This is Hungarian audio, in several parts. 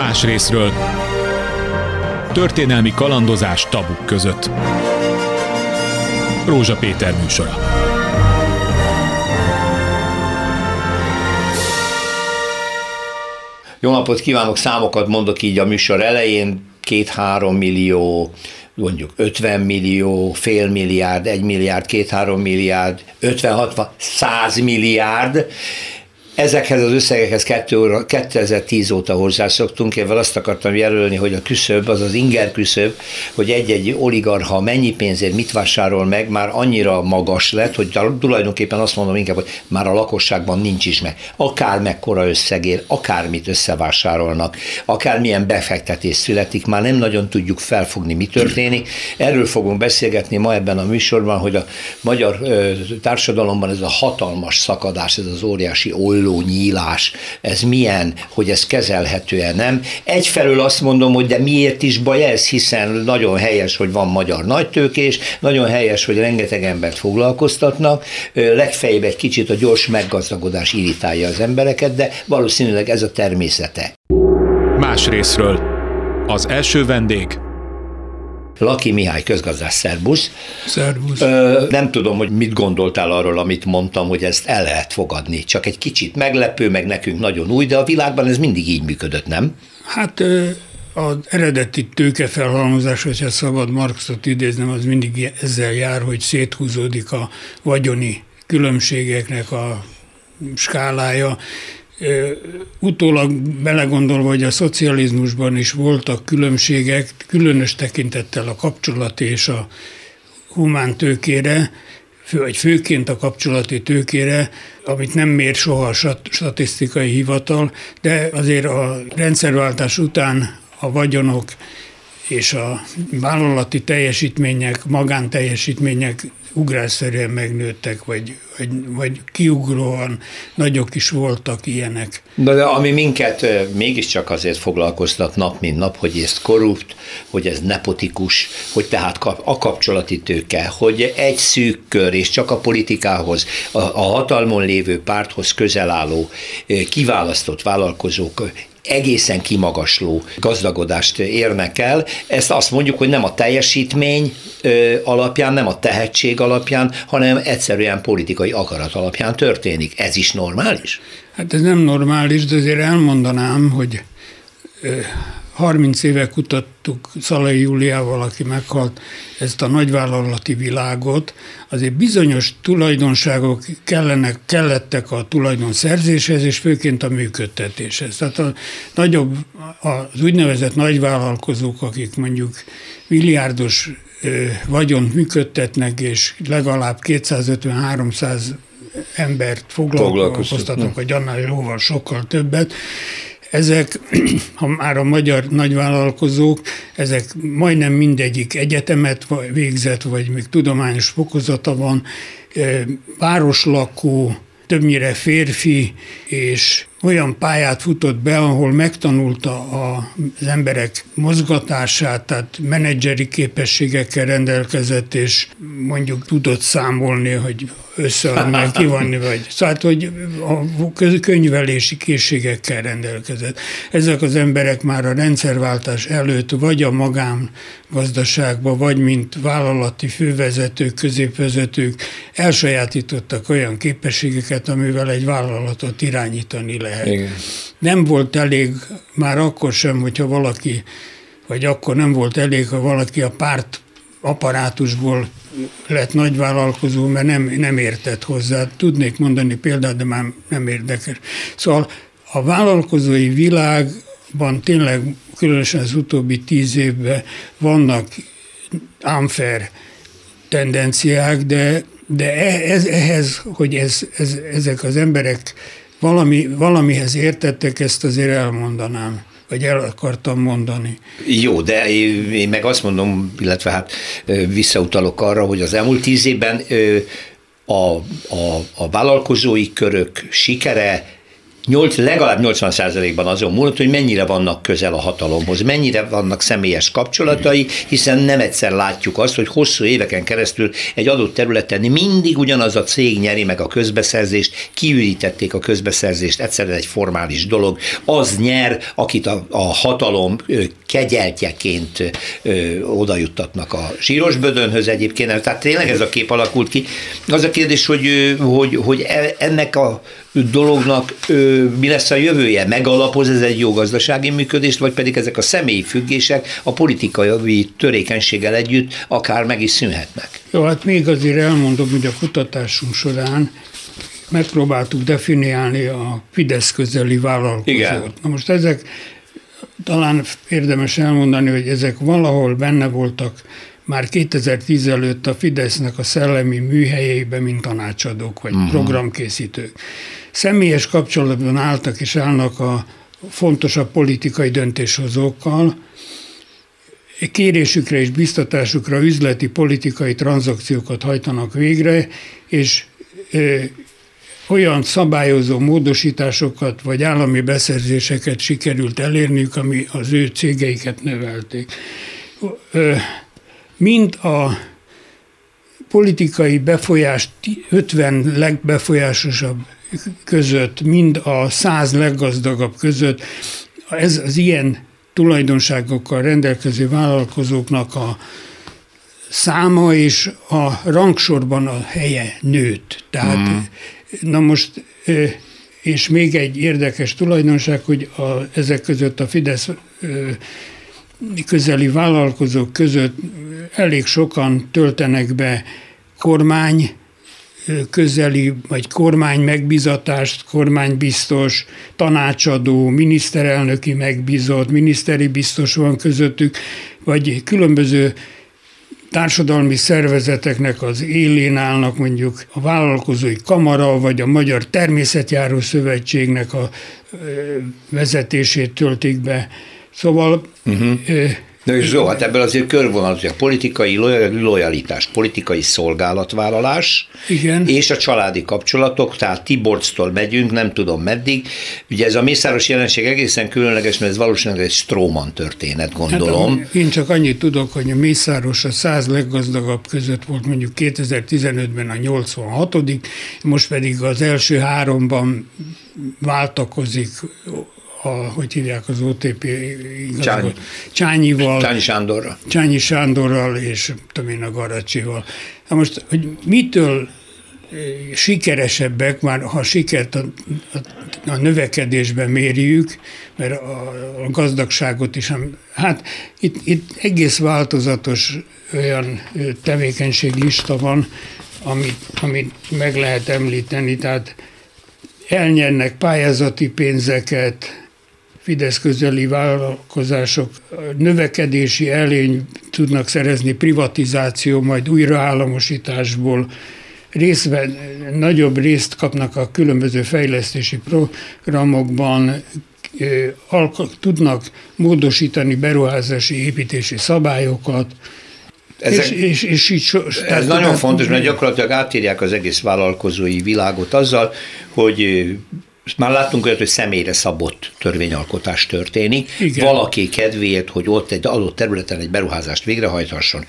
Más részről történelmi kalandozás tabuk között. Rózsa Péter műsora. Jó napot kívánok, számokat mondok így a műsor elején, két-három millió, mondjuk 50 millió, fél milliárd, egy milliárd, két-három milliárd, 50-60, 100 milliárd, Ezekhez az összegekhez 2010 óta hozzászoktunk, én azt akartam jelölni, hogy a küszöb, az az inger küszöb, hogy egy-egy oligarha mennyi pénzért mit vásárol meg, már annyira magas lett, hogy tulajdonképpen azt mondom inkább, hogy már a lakosságban nincs is meg. Akár mekkora összegér, akármit összevásárolnak, akármilyen befektetés születik, már nem nagyon tudjuk felfogni, mi történik. Erről fogunk beszélgetni ma ebben a műsorban, hogy a magyar társadalomban ez a hatalmas szakadás, ez az óriási olló olló nyílás, ez milyen, hogy ez kezelhető-e, nem? Egyfelől azt mondom, hogy de miért is baj ez, hiszen nagyon helyes, hogy van magyar nagytőkés, nagyon helyes, hogy rengeteg embert foglalkoztatnak, legfeljebb egy kicsit a gyors meggazdagodás irritálja az embereket, de valószínűleg ez a természete. Más részről. Az első vendég Laki Mihály közgazdás, szerbusz. Szerbusz. nem tudom, hogy mit gondoltál arról, amit mondtam, hogy ezt el lehet fogadni. Csak egy kicsit meglepő, meg nekünk nagyon új, de a világban ez mindig így működött, nem? Hát az eredeti tőkefelhalmozás, hogyha szabad Marxot idéznem, az mindig ezzel jár, hogy széthúzódik a vagyoni különbségeknek a skálája, Utólag belegondolva, hogy a szocializmusban is voltak különbségek, különös tekintettel a kapcsolati és a humán tőkére, vagy főként a kapcsolati tőkére, amit nem mér soha a statisztikai hivatal, de azért a rendszerváltás után a vagyonok és a vállalati teljesítmények, magánteljesítmények ugrásszerűen megnőttek, vagy, vagy, vagy kiugróan nagyok is voltak ilyenek. De, de ami minket mégiscsak azért foglalkoztat nap, mint nap, hogy ez korrupt, hogy ez nepotikus, hogy tehát a kapcsolati tőke, hogy egy szűk kör, és csak a politikához, a, a hatalmon lévő párthoz közel álló kiválasztott vállalkozók egészen kimagasló gazdagodást érnek el. Ezt azt mondjuk, hogy nem a teljesítmény alapján, nem a tehetség alapján, hanem egyszerűen politikai akarat alapján történik. Ez is normális? Hát ez nem normális, de azért elmondanám, hogy 30 éve kutattuk Szalai Júliával, aki meghalt, ezt a nagyvállalati világot, azért bizonyos tulajdonságok kellenek, kellettek a tulajdonszerzéshez, és főként a működtetéshez. Tehát a nagyobb, az úgynevezett nagyvállalkozók, akik mondjuk milliárdos vagyont működtetnek, és legalább 250-300 embert foglalkoztatnak, vagy annál jóval sokkal többet, ezek, ha már a magyar nagyvállalkozók, ezek majdnem mindegyik egyetemet végzett, vagy még tudományos fokozata van, városlakó, többnyire férfi, és olyan pályát futott be, ahol megtanulta az emberek mozgatását, tehát menedzseri képességekkel rendelkezett, és mondjuk tudott számolni, hogy összeadni, kivonni, vagy szóval, hogy a könyvelési készségekkel rendelkezett. Ezek az emberek már a rendszerváltás előtt vagy a magángazdaságban, vagy mint vállalati fővezetők, középvezetők elsajátítottak olyan képességeket, amivel egy vállalatot irányítani lehet lehet. Igen. Nem volt elég, már akkor sem, hogyha valaki, vagy akkor nem volt elég, ha valaki a párt apparátusból lett nagyvállalkozó, mert nem, nem értett hozzá. Tudnék mondani példát, de már nem érdekes. Szóval a vállalkozói világban tényleg, különösen az utóbbi tíz évben vannak unfair tendenciák, de, de e, ez, ehhez, hogy ez, ez, ezek az emberek valami, valamihez értettek, ezt azért elmondanám vagy el akartam mondani. Jó, de én meg azt mondom, illetve hát visszautalok arra, hogy az elmúlt tíz évben a, a, a vállalkozói körök sikere 8, legalább 80%-ban azon múlott, hogy mennyire vannak közel a hatalomhoz, mennyire vannak személyes kapcsolatai, hiszen nem egyszer látjuk azt, hogy hosszú éveken keresztül egy adott területen mindig ugyanaz a cég nyeri meg a közbeszerzést, kiürítették a közbeszerzést, egyszerűen egy formális dolog. Az nyer, akit a, a hatalom kegyeltjeként oda juttatnak a síros egyébként. Tehát tényleg ez a kép alakult ki. Az a kérdés, hogy, hogy, hogy e, ennek a dolognak mi lesz a jövője? Megalapoz ez egy jó gazdasági működést, vagy pedig ezek a személyi függések a politikai törékenységgel együtt akár meg is szűnhetnek? Jó, hát még azért elmondom, hogy a kutatásunk során megpróbáltuk definiálni a Fidesz közeli vállalkozót. Igen. Na most ezek talán érdemes elmondani, hogy ezek valahol benne voltak már 2010 előtt a Fidesznek a szellemi műhelyeiben, mint tanácsadók vagy uh-huh. programkészítők. Személyes kapcsolatban álltak és állnak a fontosabb politikai döntéshozókkal, kérésükre és biztatásukra üzleti politikai tranzakciókat hajtanak végre, és olyan szabályozó módosításokat vagy állami beszerzéseket sikerült elérniük, ami az ő cégeiket növelték. Mind a politikai befolyás 50 legbefolyásosabb között, mind a 100 leggazdagabb között, ez az ilyen tulajdonságokkal rendelkező vállalkozóknak a száma és a rangsorban a helye nőtt. Tehát mm. Na most, és még egy érdekes tulajdonság, hogy a, ezek között a Fidesz közeli vállalkozók között elég sokan töltenek be kormány közeli, vagy kormány megbizatást, kormánybiztos, tanácsadó, miniszterelnöki megbízott, miniszteri biztos van közöttük, vagy különböző társadalmi szervezeteknek az élén állnak mondjuk a vállalkozói kamara, vagy a Magyar Természetjáró Szövetségnek a vezetését töltik be. Szóval uh-huh. Na és jó, hát ebből azért hogy a politikai lojalitás, politikai szolgálatvállalás, Igen. és a családi kapcsolatok, tehát Tiborctól megyünk, nem tudom meddig. Ugye ez a mészáros jelenség egészen különleges, mert ez valószínűleg egy Stróman történet, gondolom. Hát, én csak annyit tudok, hogy a mészáros a száz leggazdagabb között volt mondjuk 2015-ben a 86 most pedig az első háromban váltakozik a, hogy hívják az OTP Csányi. Csányival. Csányi Sándorral. Csányi Sándorral és tudom én a Garacsival. Na most, hogy mitől eh, sikeresebbek, már ha sikert a, a, a növekedésben mérjük, mert a, a gazdagságot is, hát itt, itt egész változatos olyan eh, tevékenységlista van, amit, amit meg lehet említeni, tehát elnyernek pályázati pénzeket, Fidesz közeli vállalkozások növekedési elény tudnak szerezni privatizáció, majd újraállamosításból, részben nagyobb részt kapnak a különböző fejlesztési programokban, tudnak módosítani beruházási építési szabályokat, ezek, és, és, és így so, ez nagyon fontos, mert gyakorlatilag átírják az egész vállalkozói világot azzal, hogy már láttunk olyat, hogy személyre szabott törvényalkotás történik. Igen. Valaki kedvéért, hogy ott egy adott területen egy beruházást végrehajthasson,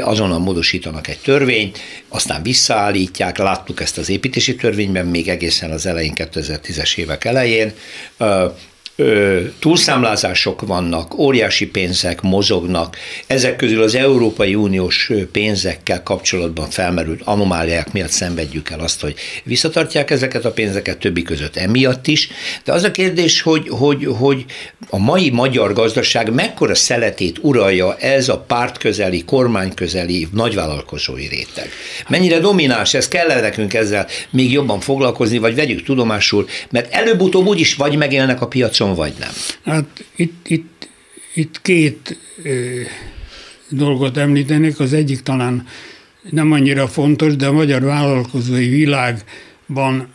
azonnal módosítanak egy törvényt, aztán visszaállítják, láttuk ezt az építési törvényben még egészen az elején, 2010-es évek elején, túlszámlázások vannak, óriási pénzek mozognak, ezek közül az Európai Uniós pénzekkel kapcsolatban felmerült anomáliák miatt szenvedjük el azt, hogy visszatartják ezeket a pénzeket többi között emiatt is, de az a kérdés, hogy, hogy, hogy a mai magyar gazdaság mekkora szeletét uralja ez a pártközeli, kormányközeli, nagyvállalkozói réteg. Mennyire domináns, ez? Kell nekünk ezzel még jobban foglalkozni, vagy vegyük tudomásul, mert előbb-utóbb úgyis vagy megélnek a piacon, vagy nem? Hát itt, itt, itt két ö, dolgot említenék. Az egyik talán nem annyira fontos, de a magyar vállalkozói világban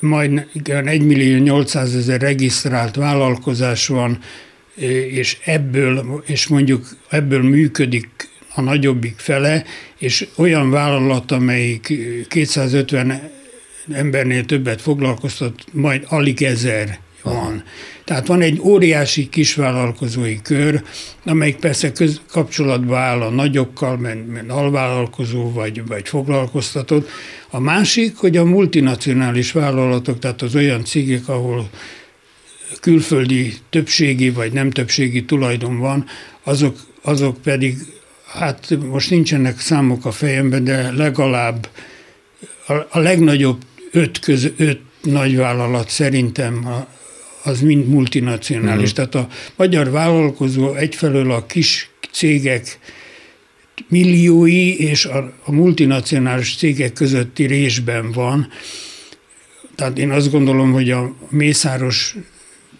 majd 1 millió 800 ezer regisztrált vállalkozás van, és ebből, és mondjuk ebből működik a nagyobbik fele, és olyan vállalat, amelyik 250 embernél többet foglalkoztat, majd alig ezer van. Tehát van egy óriási kisvállalkozói kör, amelyik persze köz, kapcsolatba áll a nagyokkal, mert, mert alvállalkozó vagy, vagy foglalkoztatott. A másik, hogy a multinacionális vállalatok, tehát az olyan cégek, ahol külföldi többségi vagy nem többségi tulajdon van, azok, azok pedig, hát most nincsenek számok a fejemben, de legalább a, a legnagyobb öt, köz, öt nagyvállalat szerintem az mind multinacionális. Mm. Tehát a magyar vállalkozó egyfelől a kis cégek milliói és a, a multinacionális cégek közötti résben van. Tehát én azt gondolom, hogy a mészáros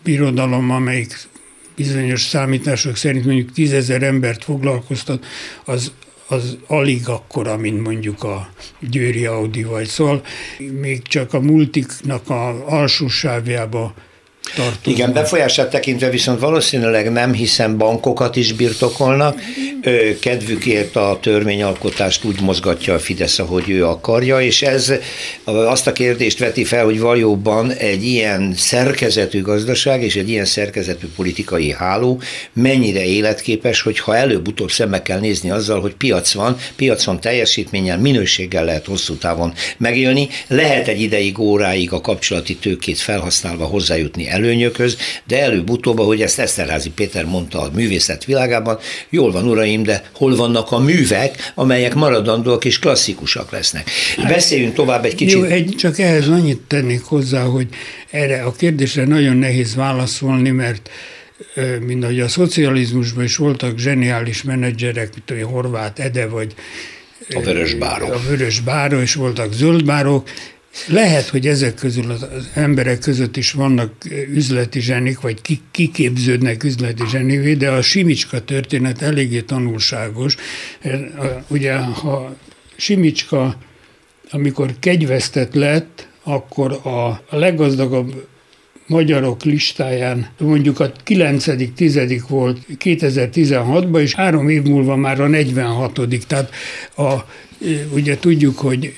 birodalom, amelyik bizonyos számítások szerint mondjuk tízezer embert foglalkoztat, az, az alig akkora, mint mondjuk a Győri Audi vagy szól. Még csak a multiknak a alsó sávjába tartoznak. Igen, befolyását tekintve viszont valószínűleg nem, hiszen bankokat is birtokolnak. Kedvükért a törvényalkotást úgy mozgatja a Fidesz, ahogy ő akarja, és ez azt a kérdést veti fel, hogy valóban egy ilyen szerkezetű gazdaság és egy ilyen szerkezetű politikai háló mennyire életképes, hogyha előbb-utóbb szembe kell nézni azzal, hogy piac van, piac van teljesítménnyel, minőséggel lehet hosszú távon megélni, lehet egy ideig, óráig a kapcsolati tőkét felhasználva hozzájutni előnyökhöz, de előbb-utóbb, ahogy ezt Eszterházi Péter mondta a művészet világában, jól van uraim, de hol vannak a művek, amelyek maradandóak és klasszikusak lesznek. Beszéljünk tovább egy kicsit. Jó, egy, csak ehhez annyit tennék hozzá, hogy erre a kérdésre nagyon nehéz válaszolni, mert mint ahogy a szocializmusban is voltak zseniális menedzserek, mint a Horváth Ede, vagy a vörös báró. A vörös báró, és voltak zöld bárok, lehet, hogy ezek közül az emberek között is vannak üzleti zsenik, vagy kiképződnek üzleti zsenivé, de a Simicska történet eléggé tanulságos. Ugye, ha Simicska, amikor kegyvesztett lett, akkor a leggazdagabb magyarok listáján mondjuk a 9 10 volt 2016-ban, és három év múlva már a 46 Tehát a Ugye tudjuk, hogy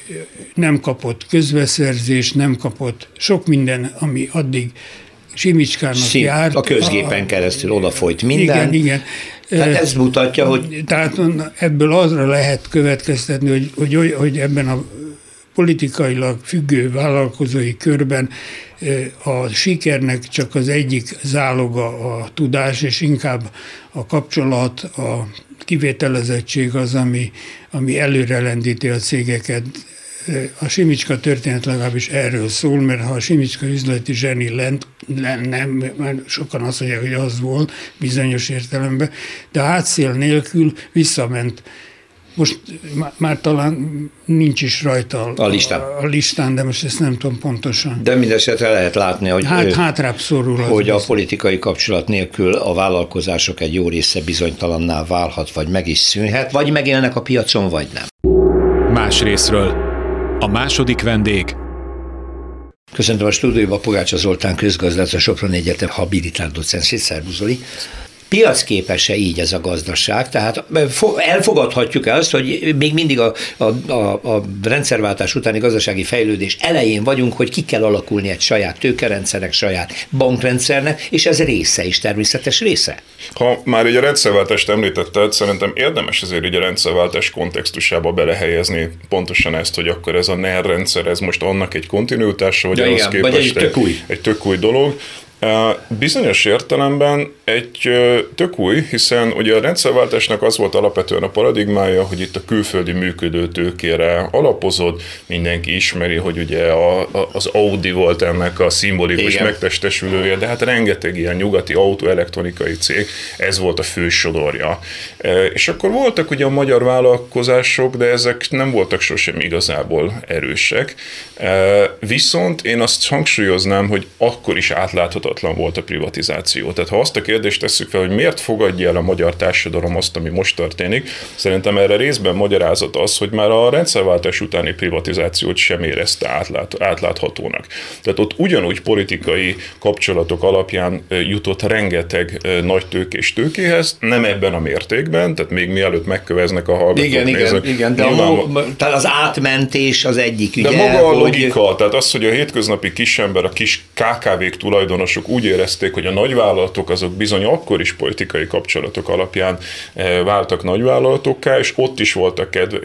nem kapott közbeszerzés, nem kapott sok minden, ami addig Simicskának Sim, járt. A közgépen a, keresztül odafolyt minden. Igen, igen. Tehát ez mutatja, hogy... Tehát ebből azra lehet következtetni, hogy, hogy, hogy ebben a politikailag függő vállalkozói körben a sikernek csak az egyik záloga a tudás, és inkább a kapcsolat, a kivételezettség az, ami, ami előrelendíti a cégeket. A Simicska történet legalábbis erről szól, mert ha a Simicska üzleti zseni lent, lenne, mert sokan azt mondják, hogy az volt bizonyos értelemben, de a hátszél nélkül visszament most már talán nincs is rajta a, a, listán. a, a listán, de most ezt nem tudom pontosan. De mindesetre lehet látni, hogy, hát, hátrább szorul hogy a politikai kapcsolat nélkül a vállalkozások egy jó része bizonytalanná válhat, vagy meg is szűnhet, vagy megélnek a piacon, vagy nem. Más részről. A második vendég Köszöntöm a stúdióban Pogácsa Zoltán közgazdát, a Soproni Egyetem habilitált docensét, szervuzoli piacképes-e így ez a gazdaság? Tehát elfogadhatjuk-e azt, hogy még mindig a, a, a, a rendszerváltás utáni gazdasági fejlődés elején vagyunk, hogy ki kell alakulni egy saját tőkerendszernek, saját bankrendszernek, és ez része is, természetes része? Ha már egy a rendszerváltást említetted, szerintem érdemes azért egy a rendszerváltás kontextusába belehelyezni pontosan ezt, hogy akkor ez a NER rendszer, ez most annak egy kontinuitása, vagy ja, igen, képest vagy egy, tök új. egy tök új dolog. Bizonyos értelemben egy tök új, hiszen ugye a rendszerváltásnak az volt alapvetően a paradigmája, hogy itt a külföldi működő tőkére alapozott, mindenki ismeri, hogy ugye a, a, az Audi volt ennek a szimbolikus Igen. megtestesülője, de hát rengeteg ilyen nyugati autoelektronikai cég, ez volt a fő sodorja. És akkor voltak ugye a magyar vállalkozások, de ezek nem voltak sosem igazából erősek. Viszont én azt hangsúlyoznám, hogy akkor is átlátható elfogadhatatlan volt a privatizáció. Tehát ha azt a kérdést tesszük fel, hogy miért fogadja el a magyar társadalom azt, ami most történik, szerintem erre részben magyarázat az, hogy már a rendszerváltás utáni privatizációt sem érezte átlát, átláthatónak. Tehát ott ugyanúgy politikai kapcsolatok alapján jutott rengeteg nagy tőkés tőkéhez, nem ebben a mértékben, tehát még mielőtt megköveznek a hallgatók. Igen, nézők, igen, igen, de nyilván, a, tehát az átmentés az egyik ügye. De maga a logika, hogy... tehát az, hogy a hétköznapi kisember, a kis KKV-k tulajdonosok úgy érezték, hogy a nagyvállalatok azok bizony akkor is politikai kapcsolatok alapján váltak nagyvállalatokká, és ott is voltak kedve,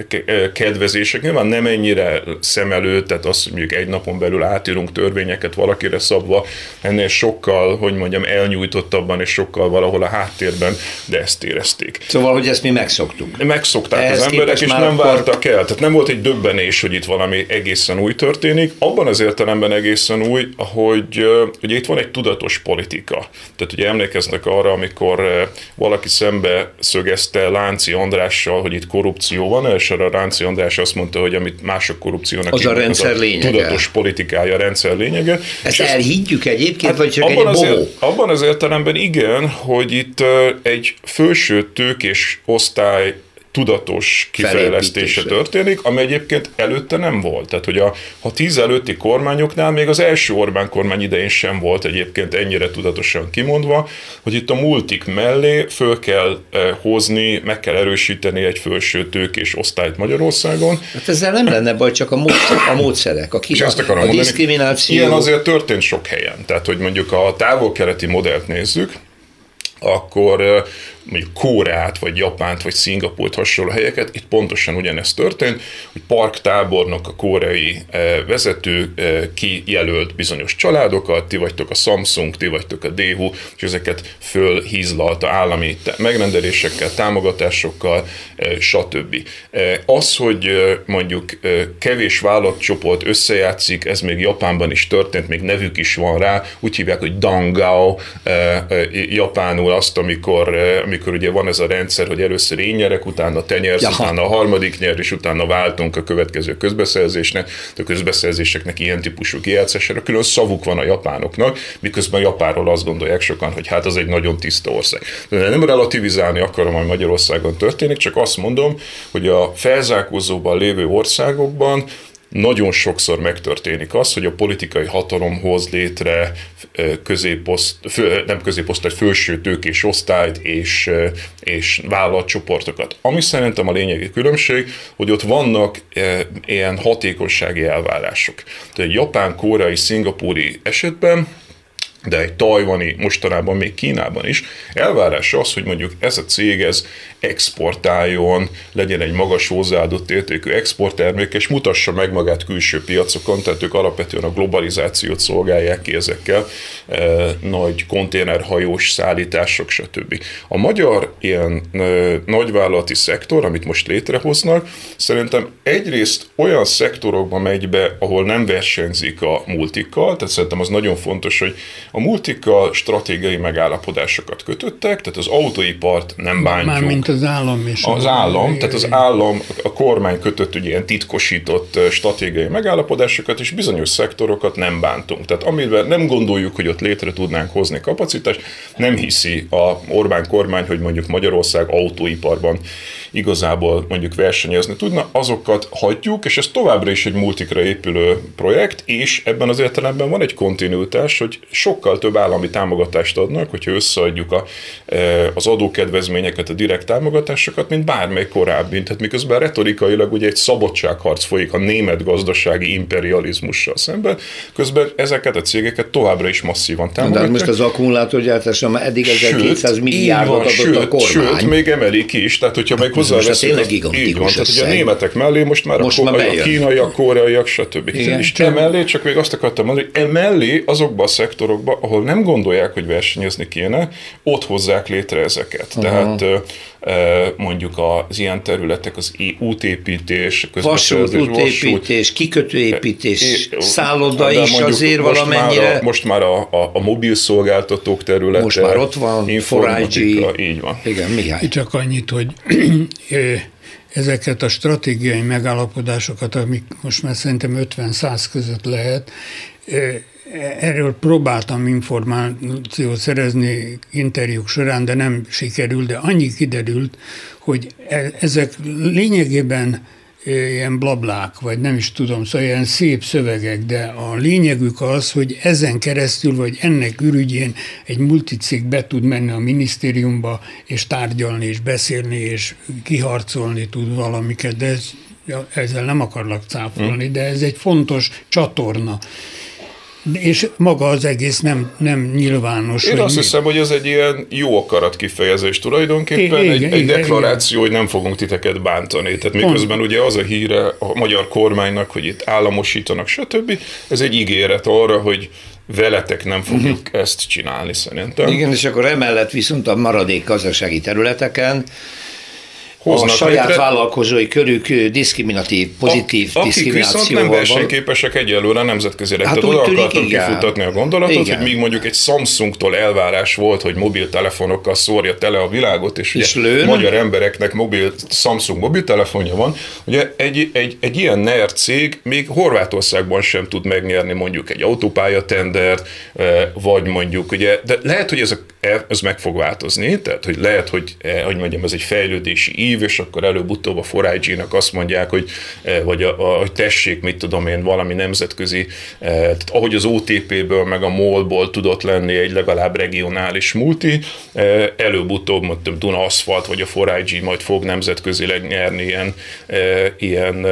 kedvezések. Nyilván nem ennyire szem előtt, tehát az, hogy mondjuk egy napon belül átírunk törvényeket valakire szabva, ennél sokkal, hogy mondjam, elnyújtottabban és sokkal valahol a háttérben, de ezt érezték. Szóval, hogy ezt mi megszoktuk. Megszokták Ehhez az emberek, és nem akkor... vártak el. Tehát nem volt egy döbbenés, hogy itt valami egészen új történik. Abban az értelemben egészen új, hogy ugye itt van egy tudatos politika. Tehát ugye emlékeznek arra, amikor valaki szembe szögezte Lánci Andrással, hogy itt korrupció van, és arra Lánci András azt mondta, hogy amit mások korrupciónak az a rendszer az a lényege. tudatos politikája, a rendszer lényege. Ezt és elhiggyük egyébként, hát vagy csak abban egy azért, Abban az értelemben igen, hogy itt egy felső tőkés osztály tudatos kifejlesztése történik, ami egyébként előtte nem volt. Tehát, hogy a, a tíz előtti kormányoknál még az első Orbán kormány idején sem volt egyébként ennyire tudatosan kimondva, hogy itt a multik mellé föl kell eh, hozni, meg kell erősíteni egy felső tőkés osztályt Magyarországon. Hát ezzel nem lenne baj, csak a, módszer, a módszerek, a, kis, a, a diszkrimináció. Ilyen azért történt sok helyen. Tehát, hogy mondjuk a távol-keleti modellt nézzük, akkor mondjuk Kóreát, vagy Japánt, vagy Szingapurt hasonló helyeket, itt pontosan ugyanezt történt, hogy parktábornok a koreai vezető kijelölt bizonyos családokat, ti vagytok a Samsung, ti vagytok a Daewoo, és ezeket fölhízlalta állami megrendelésekkel, támogatásokkal, stb. Az, hogy mondjuk kevés vállalatcsoport összejátszik, ez még Japánban is történt, még nevük is van rá, úgy hívják, hogy Dangao, japánul azt, amikor, amikor amikor ugye van ez a rendszer, hogy először én nyerek, utána te nyersz, Jaha. utána a harmadik nyer, és utána váltunk a következő közbeszerzésnek, de a közbeszerzéseknek ilyen típusú kijátszására külön szavuk van a japánoknak, miközben Japánról azt gondolják sokan, hogy hát az egy nagyon tiszta ország. De nem relativizálni akarom, hogy Magyarországon történik, csak azt mondom, hogy a felzárkózóban lévő országokban nagyon sokszor megtörténik az, hogy a politikai hatalom hoz létre középoszt, fő, nem középoszt, egy felső tőkés osztályt és, és vállalatcsoportokat. Ami szerintem a lényegi különbség, hogy ott vannak ilyen hatékonysági elvárások. Tehát japán, koreai, szingapúri esetben de egy tajvani, mostanában még Kínában is, elvárás az, hogy mondjuk ez a cég ez exportáljon, legyen egy magas hozzáadott értékű exporttermék, és mutassa meg magát külső piacokon, tehát ők alapvetően a globalizációt szolgálják ki ezekkel, e, nagy konténerhajós szállítások, stb. A magyar ilyen e, nagyvállalati szektor, amit most létrehoznak, szerintem egyrészt olyan szektorokba megy be, ahol nem versenyzik a multikkal, tehát szerintem az nagyon fontos, hogy a multikkal stratégiai megállapodásokat kötöttek, tehát az autóipart nem bántjuk. Mármint az állam is. Az állam, tehát az állam, a kormány kötött ugye ilyen titkosított stratégiai megállapodásokat, és bizonyos szektorokat nem bántunk. Tehát amivel nem gondoljuk, hogy ott létre tudnánk hozni kapacitást, nem hiszi a Orbán kormány, hogy mondjuk Magyarország autóiparban igazából mondjuk versenyezni tudna, azokat hagyjuk, és ez továbbra is egy multikra épülő projekt, és ebben az értelemben van egy kontinuitás, hogy sokkal több állami támogatást adnak, hogyha összeadjuk a, e, az adókedvezményeket, a direkt támogatásokat, mint bármely korábbi. Tehát miközben retorikailag ugye egy szabadságharc folyik a német gazdasági imperializmussal szemben, közben ezeket a cégeket továbbra is masszívan támogatják. De most az akkumulátorgyártásra már eddig 1200 milliárdot adott sőt, a kormány. Sőt, még emelik is, tehát hogyha meg hozzáveszünk, tényleg így van, tehát ugye a németek mellé most már most a, már a kínaiak, koreaiak, stb. Igen, és emellé, csak még azt akartam mondani, hogy emellé azokban a szektorokban, ahol nem gondolják, hogy versenyezni kéne, ott hozzák létre ezeket. Uh-huh. Tehát mondjuk az ilyen területek, az útépítés, vasút, útépítés, kikötőépítés, szálloda is mondjuk, azért most valamennyire. Már a, most már a, a, a mobil szolgáltatók területe. Most már ott van, informatika, így van. Igen, Mihály. Csak annyit, hogy ezeket a stratégiai megállapodásokat, amik most már szerintem 50-100 között lehet, erről próbáltam információt szerezni interjúk során, de nem sikerült, de annyi kiderült, hogy e, ezek lényegében ilyen blablák, vagy nem is tudom, szóval ilyen szép szövegek, de a lényegük az, hogy ezen keresztül, vagy ennek ürügyén egy multicég be tud menni a minisztériumba, és tárgyalni, és beszélni, és kiharcolni tud valamiket, de ez, ezzel nem akarlak cáfolni, hmm. de ez egy fontos csatorna és maga az egész nem, nem nyilvános. Én azt mi? hiszem, hogy ez egy ilyen jó akarat kifejezés tulajdonképpen, igen, egy, igen, egy deklaráció, igen. hogy nem fogunk titeket bántani. Tehát miközben ugye az a híre a magyar kormánynak, hogy itt államosítanak, stb. Ez egy ígéret arra, hogy veletek nem fogjuk uh-huh. ezt csinálni szerintem. Igen, és akkor emellett viszont a maradék gazdasági területeken hoznak a saját létre. vállalkozói körük diszkriminatív, pozitív a, akik viszont nem versenyképesek egyelőre nemzetközileg. Hát Tehát oda tűnik, akartam igen. kifutatni a gondolatot, igen. hogy míg mondjuk egy Samsungtól elvárás volt, hogy mobiltelefonokkal szórja tele a világot, és, és ugye lőn. magyar embereknek mobil, Samsung mobiltelefonja van, ugye egy, egy, egy ilyen NER cég még Horvátországban sem tud megnyerni mondjuk egy autópályatendert, vagy mondjuk, ugye, de lehet, hogy ez, a, ez meg fog változni, tehát hogy lehet, hogy, hogy mondjam, ez egy fejlődési ív, és akkor előbb-utóbb a 4 nak azt mondják, hogy, eh, vagy a, a, hogy tessék, mit tudom én, valami nemzetközi, eh, tehát ahogy az OTP-ből, meg a MOL-ból tudott lenni egy legalább regionális multi, eh, előbb-utóbb, mondtam, Duna Asphalt, vagy a 4 majd fog nemzetközileg nyerni ilyen, ilyen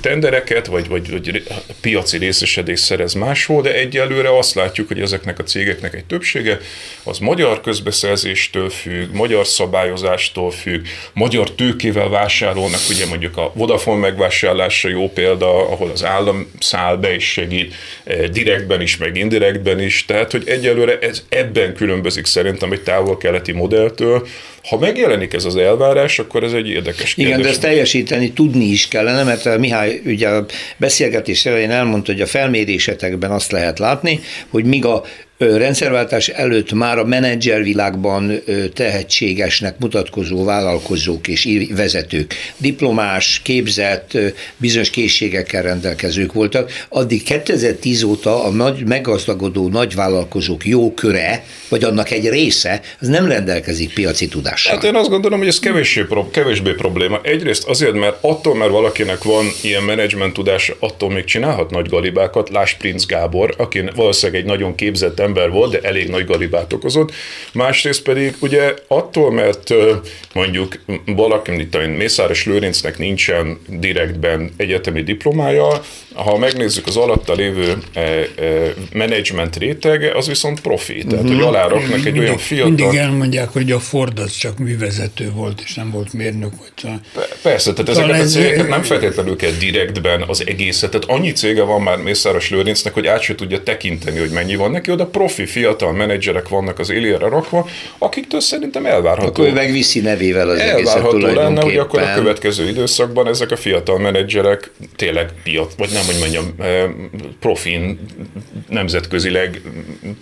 tendereket, vagy, vagy, vagy piaci részesedés szerez máshol, de egyelőre azt látjuk, hogy ezeknek a cégeknek egy többsége az magyar közbeszerzéstől függ, magyar szabályozástól függ, magyar tőkével vásárolnak, ugye mondjuk a Vodafone megvásárlása jó példa, ahol az állam száll be és segít, eh, direktben is, meg indirektben is, tehát hogy egyelőre ez ebben különbözik szerintem egy távol-keleti modelltől, ha megjelenik ez az elvárás, akkor ez egy érdekes kérdés. Igen, de ezt teljesíteni tudni is kellene, mert Mihály ugye a beszélgetés elején elmondta, hogy a felmérésetekben azt lehet látni, hogy míg a rendszerváltás előtt már a menedzservilágban tehetségesnek mutatkozó vállalkozók és vezetők, diplomás, képzett, bizonyos készségekkel rendelkezők voltak, addig 2010 óta a nagy, meggazdagodó nagyvállalkozók jó köre, vagy annak egy része, az nem rendelkezik piaci tudással. Hát én azt gondolom, hogy ez kevésbé, kevésbé probléma. Egyrészt azért, mert attól, mert valakinek van ilyen menedzsment tudása, attól még csinálhat nagy galibákat. Láss Prince Gábor, aki valószínűleg egy nagyon képzett ember volt, de elég nagy galibát okozott. Másrészt pedig ugye attól, mert mondjuk valaki, mint Mészáros Lőrincnek nincsen direktben egyetemi diplomája, ha megnézzük az alatta lévő e, e, menedzsment rétege, az viszont profi. Tehát, uh-huh. hogy mhm. aláraknak egy olyan fiatal... Mindig elmondják, hogy a Ford az csak művezető volt, és nem volt mérnök. Vagy Persze, tehát ezeket a cégeket nem feltétlenül kell direktben az egészet. Tehát annyi cége van már Mészáros Lőrincnek, hogy át se tudja tekinteni, hogy mennyi van neki, oda profi fiatal menedzserek vannak az élére rakva, akiktől szerintem elvárható. Akkor ő megviszi nevével az elvárható lenne, hogy akkor a következő időszakban ezek a fiatal menedzserek tényleg piac, vagy nem, hogy mondjam, eh, profin nemzetközileg,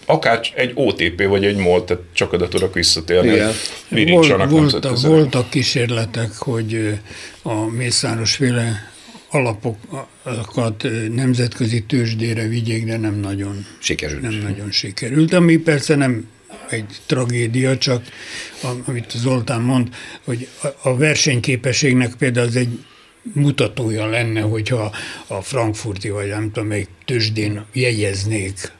akár egy OTP vagy egy MOL, tehát csak oda tudok visszatérni, virítsanak voltak, voltak kísérletek, hogy a Mészáros féle alapokat nemzetközi tőzsdére vigyék, de nem nagyon sikerült. Nem nagyon sikerült, ami persze nem egy tragédia, csak amit Zoltán mond, hogy a versenyképességnek például az egy mutatója lenne, hogyha a frankfurti, vagy nem tudom, egy tőzsdén jegyeznék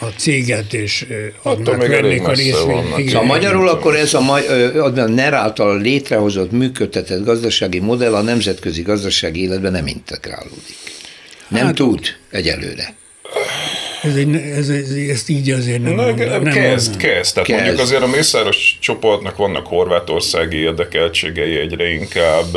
a céget, és adnak, vennék a részvényt. Szóval magyarul akkor ez a, a NER által létrehozott, működtetett gazdasági modell a nemzetközi gazdasági életben nem integrálódik. Nem hát, tud egyelőre. Ez egy, ez, ez, ezt így azért nem, Na, mondom, nem kezd, mondom. kezd. Tehát kezd. mondjuk azért a Mészáros csoportnak vannak horvátországi érdekeltségei egyre inkább.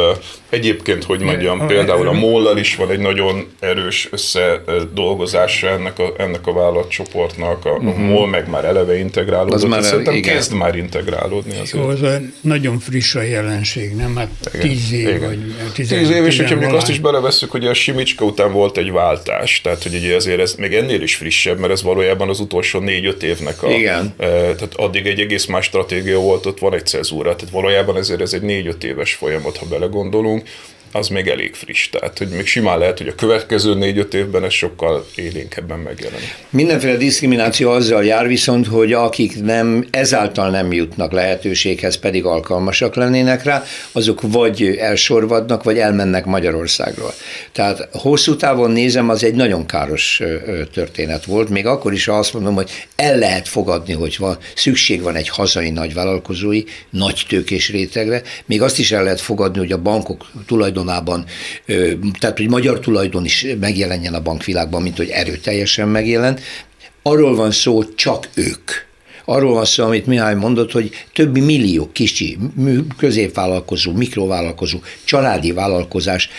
Egyébként, hogy mondjam, a, például a Mollal is van egy nagyon erős összedolgozása ennek a, ennek a vállalatcsoportnak, a, uh-huh. a mhm. MOL meg már eleve integrálódott, az már, szerintem igen. kezd már integrálódni. Azért. Jó, az nagyon friss a jelenség, nem? Hát igen, tíz év, igen. vagy tíz év, és hogyha mondjuk azt is belevesszük, hogy a Simicska után volt egy váltás, tehát hogy ugye azért ez még ennél is frissebb, mert ez valójában az utolsó négy-öt évnek a... Igen. E, tehát addig egy egész más stratégia volt, ott van egy cezúra, tehát valójában ezért ez egy négy-öt éves folyamat, ha belegondolunk, Verfügung az még elég friss. Tehát, hogy még simán lehet, hogy a következő négy-öt évben ez sokkal élénkebben megjelenik. Mindenféle diszkrimináció azzal jár viszont, hogy akik nem, ezáltal nem jutnak lehetőséghez, pedig alkalmasak lennének rá, azok vagy elsorvadnak, vagy elmennek Magyarországról. Tehát hosszú távon nézem, az egy nagyon káros történet volt, még akkor is azt mondom, hogy el lehet fogadni, hogy van, szükség van egy hazai nagyvállalkozói, nagy tőkés rétegre, még azt is el lehet fogadni, hogy a bankok tulajdonában, tehát hogy magyar tulajdon is megjelenjen a bankvilágban, mint hogy erőteljesen megjelent. Arról van szó, csak ők. Arról van szó, amit Mihály mondott, hogy többi millió kicsi középvállalkozó, mikrovállalkozó, családi vállalkozás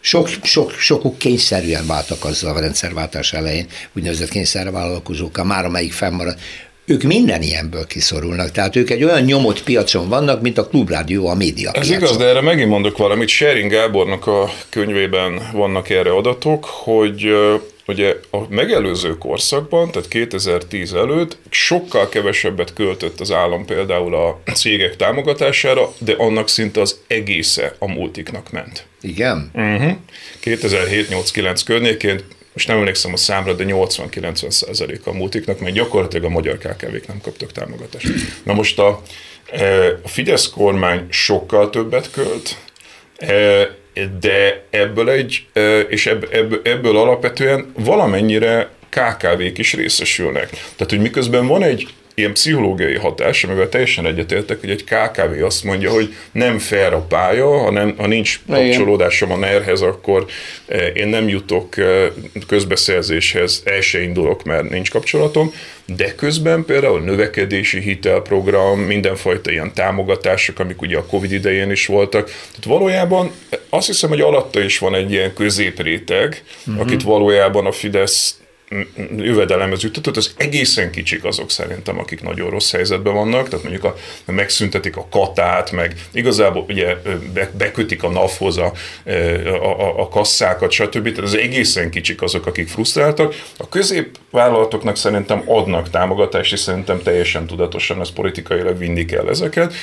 sok, sok, sokuk kényszerűen váltak azzal a rendszerváltás elején, úgynevezett kényszervállalkozókkal, már amelyik fennmarad ők minden ilyenből kiszorulnak. Tehát ők egy olyan nyomott piacon vannak, mint a klubrádió a média Ez piacon. igaz, de erre megint mondok valamit. Sharing Gábornak a könyvében vannak erre adatok, hogy ugye a megelőző korszakban, tehát 2010 előtt sokkal kevesebbet költött az állam például a cégek támogatására, de annak szinte az egésze a multiknak ment. Igen? Uh-huh. 2007-8-9 környékén most nem emlékszem a számra, de 80-90 százalék a multiknak, mert gyakorlatilag a magyar KKV-k nem kaptak támogatást. Na most a, e, a Fidesz kormány sokkal többet költ, e, de ebből egy, e, és ebből, ebből alapvetően valamennyire KKV-k is részesülnek. Tehát, hogy miközben van egy ilyen pszichológiai hatás, amivel teljesen egyetértek, hogy egy KKV azt mondja, hogy nem fair a pálya, ha, nem, ha nincs kapcsolódásom a NER-hez, akkor eh, én nem jutok eh, közbeszerzéshez, el se indulok, mert nincs kapcsolatom, de közben például növekedési hitelprogram, mindenfajta ilyen támogatások, amik ugye a Covid idején is voltak. Tehát valójában azt hiszem, hogy alatta is van egy ilyen középréteg, uh-huh. akit valójában a Fidesz jövedelemhez juttatott, az egészen kicsik azok szerintem, akik nagyon rossz helyzetben vannak, tehát mondjuk a, megszüntetik a katát, meg igazából ugye be, bekötik a NAV-hoz a, a, a kasszákat, stb. Tehát az egészen kicsik azok, akik frusztráltak. A középvállalatoknak szerintem adnak támogatást, és szerintem teljesen tudatosan ez politikailag vinni kell ezeket.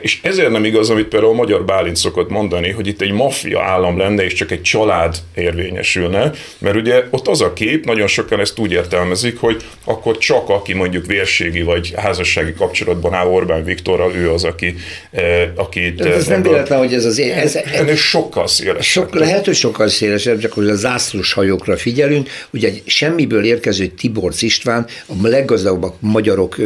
És ezért nem igaz, amit például a magyar Bálint szokott mondani, hogy itt egy maffia állam lenne, és csak egy család érvényesülne, mert ugye ott az a kép, nagyon sok sokan ezt úgy értelmezik, hogy akkor csak aki mondjuk vérségi vagy házassági kapcsolatban áll Orbán Viktorral, ő az, aki... Eh, aki ez ebből, nem véletlen, hogy ez az... Ez, ez, ez sokkal szélesebb. Sok, lehet, hogy sokkal szélesebb, csak hogy a zászlós hajókra figyelünk. Ugye egy semmiből érkező Tiborc István a leggazdagabbak magyarok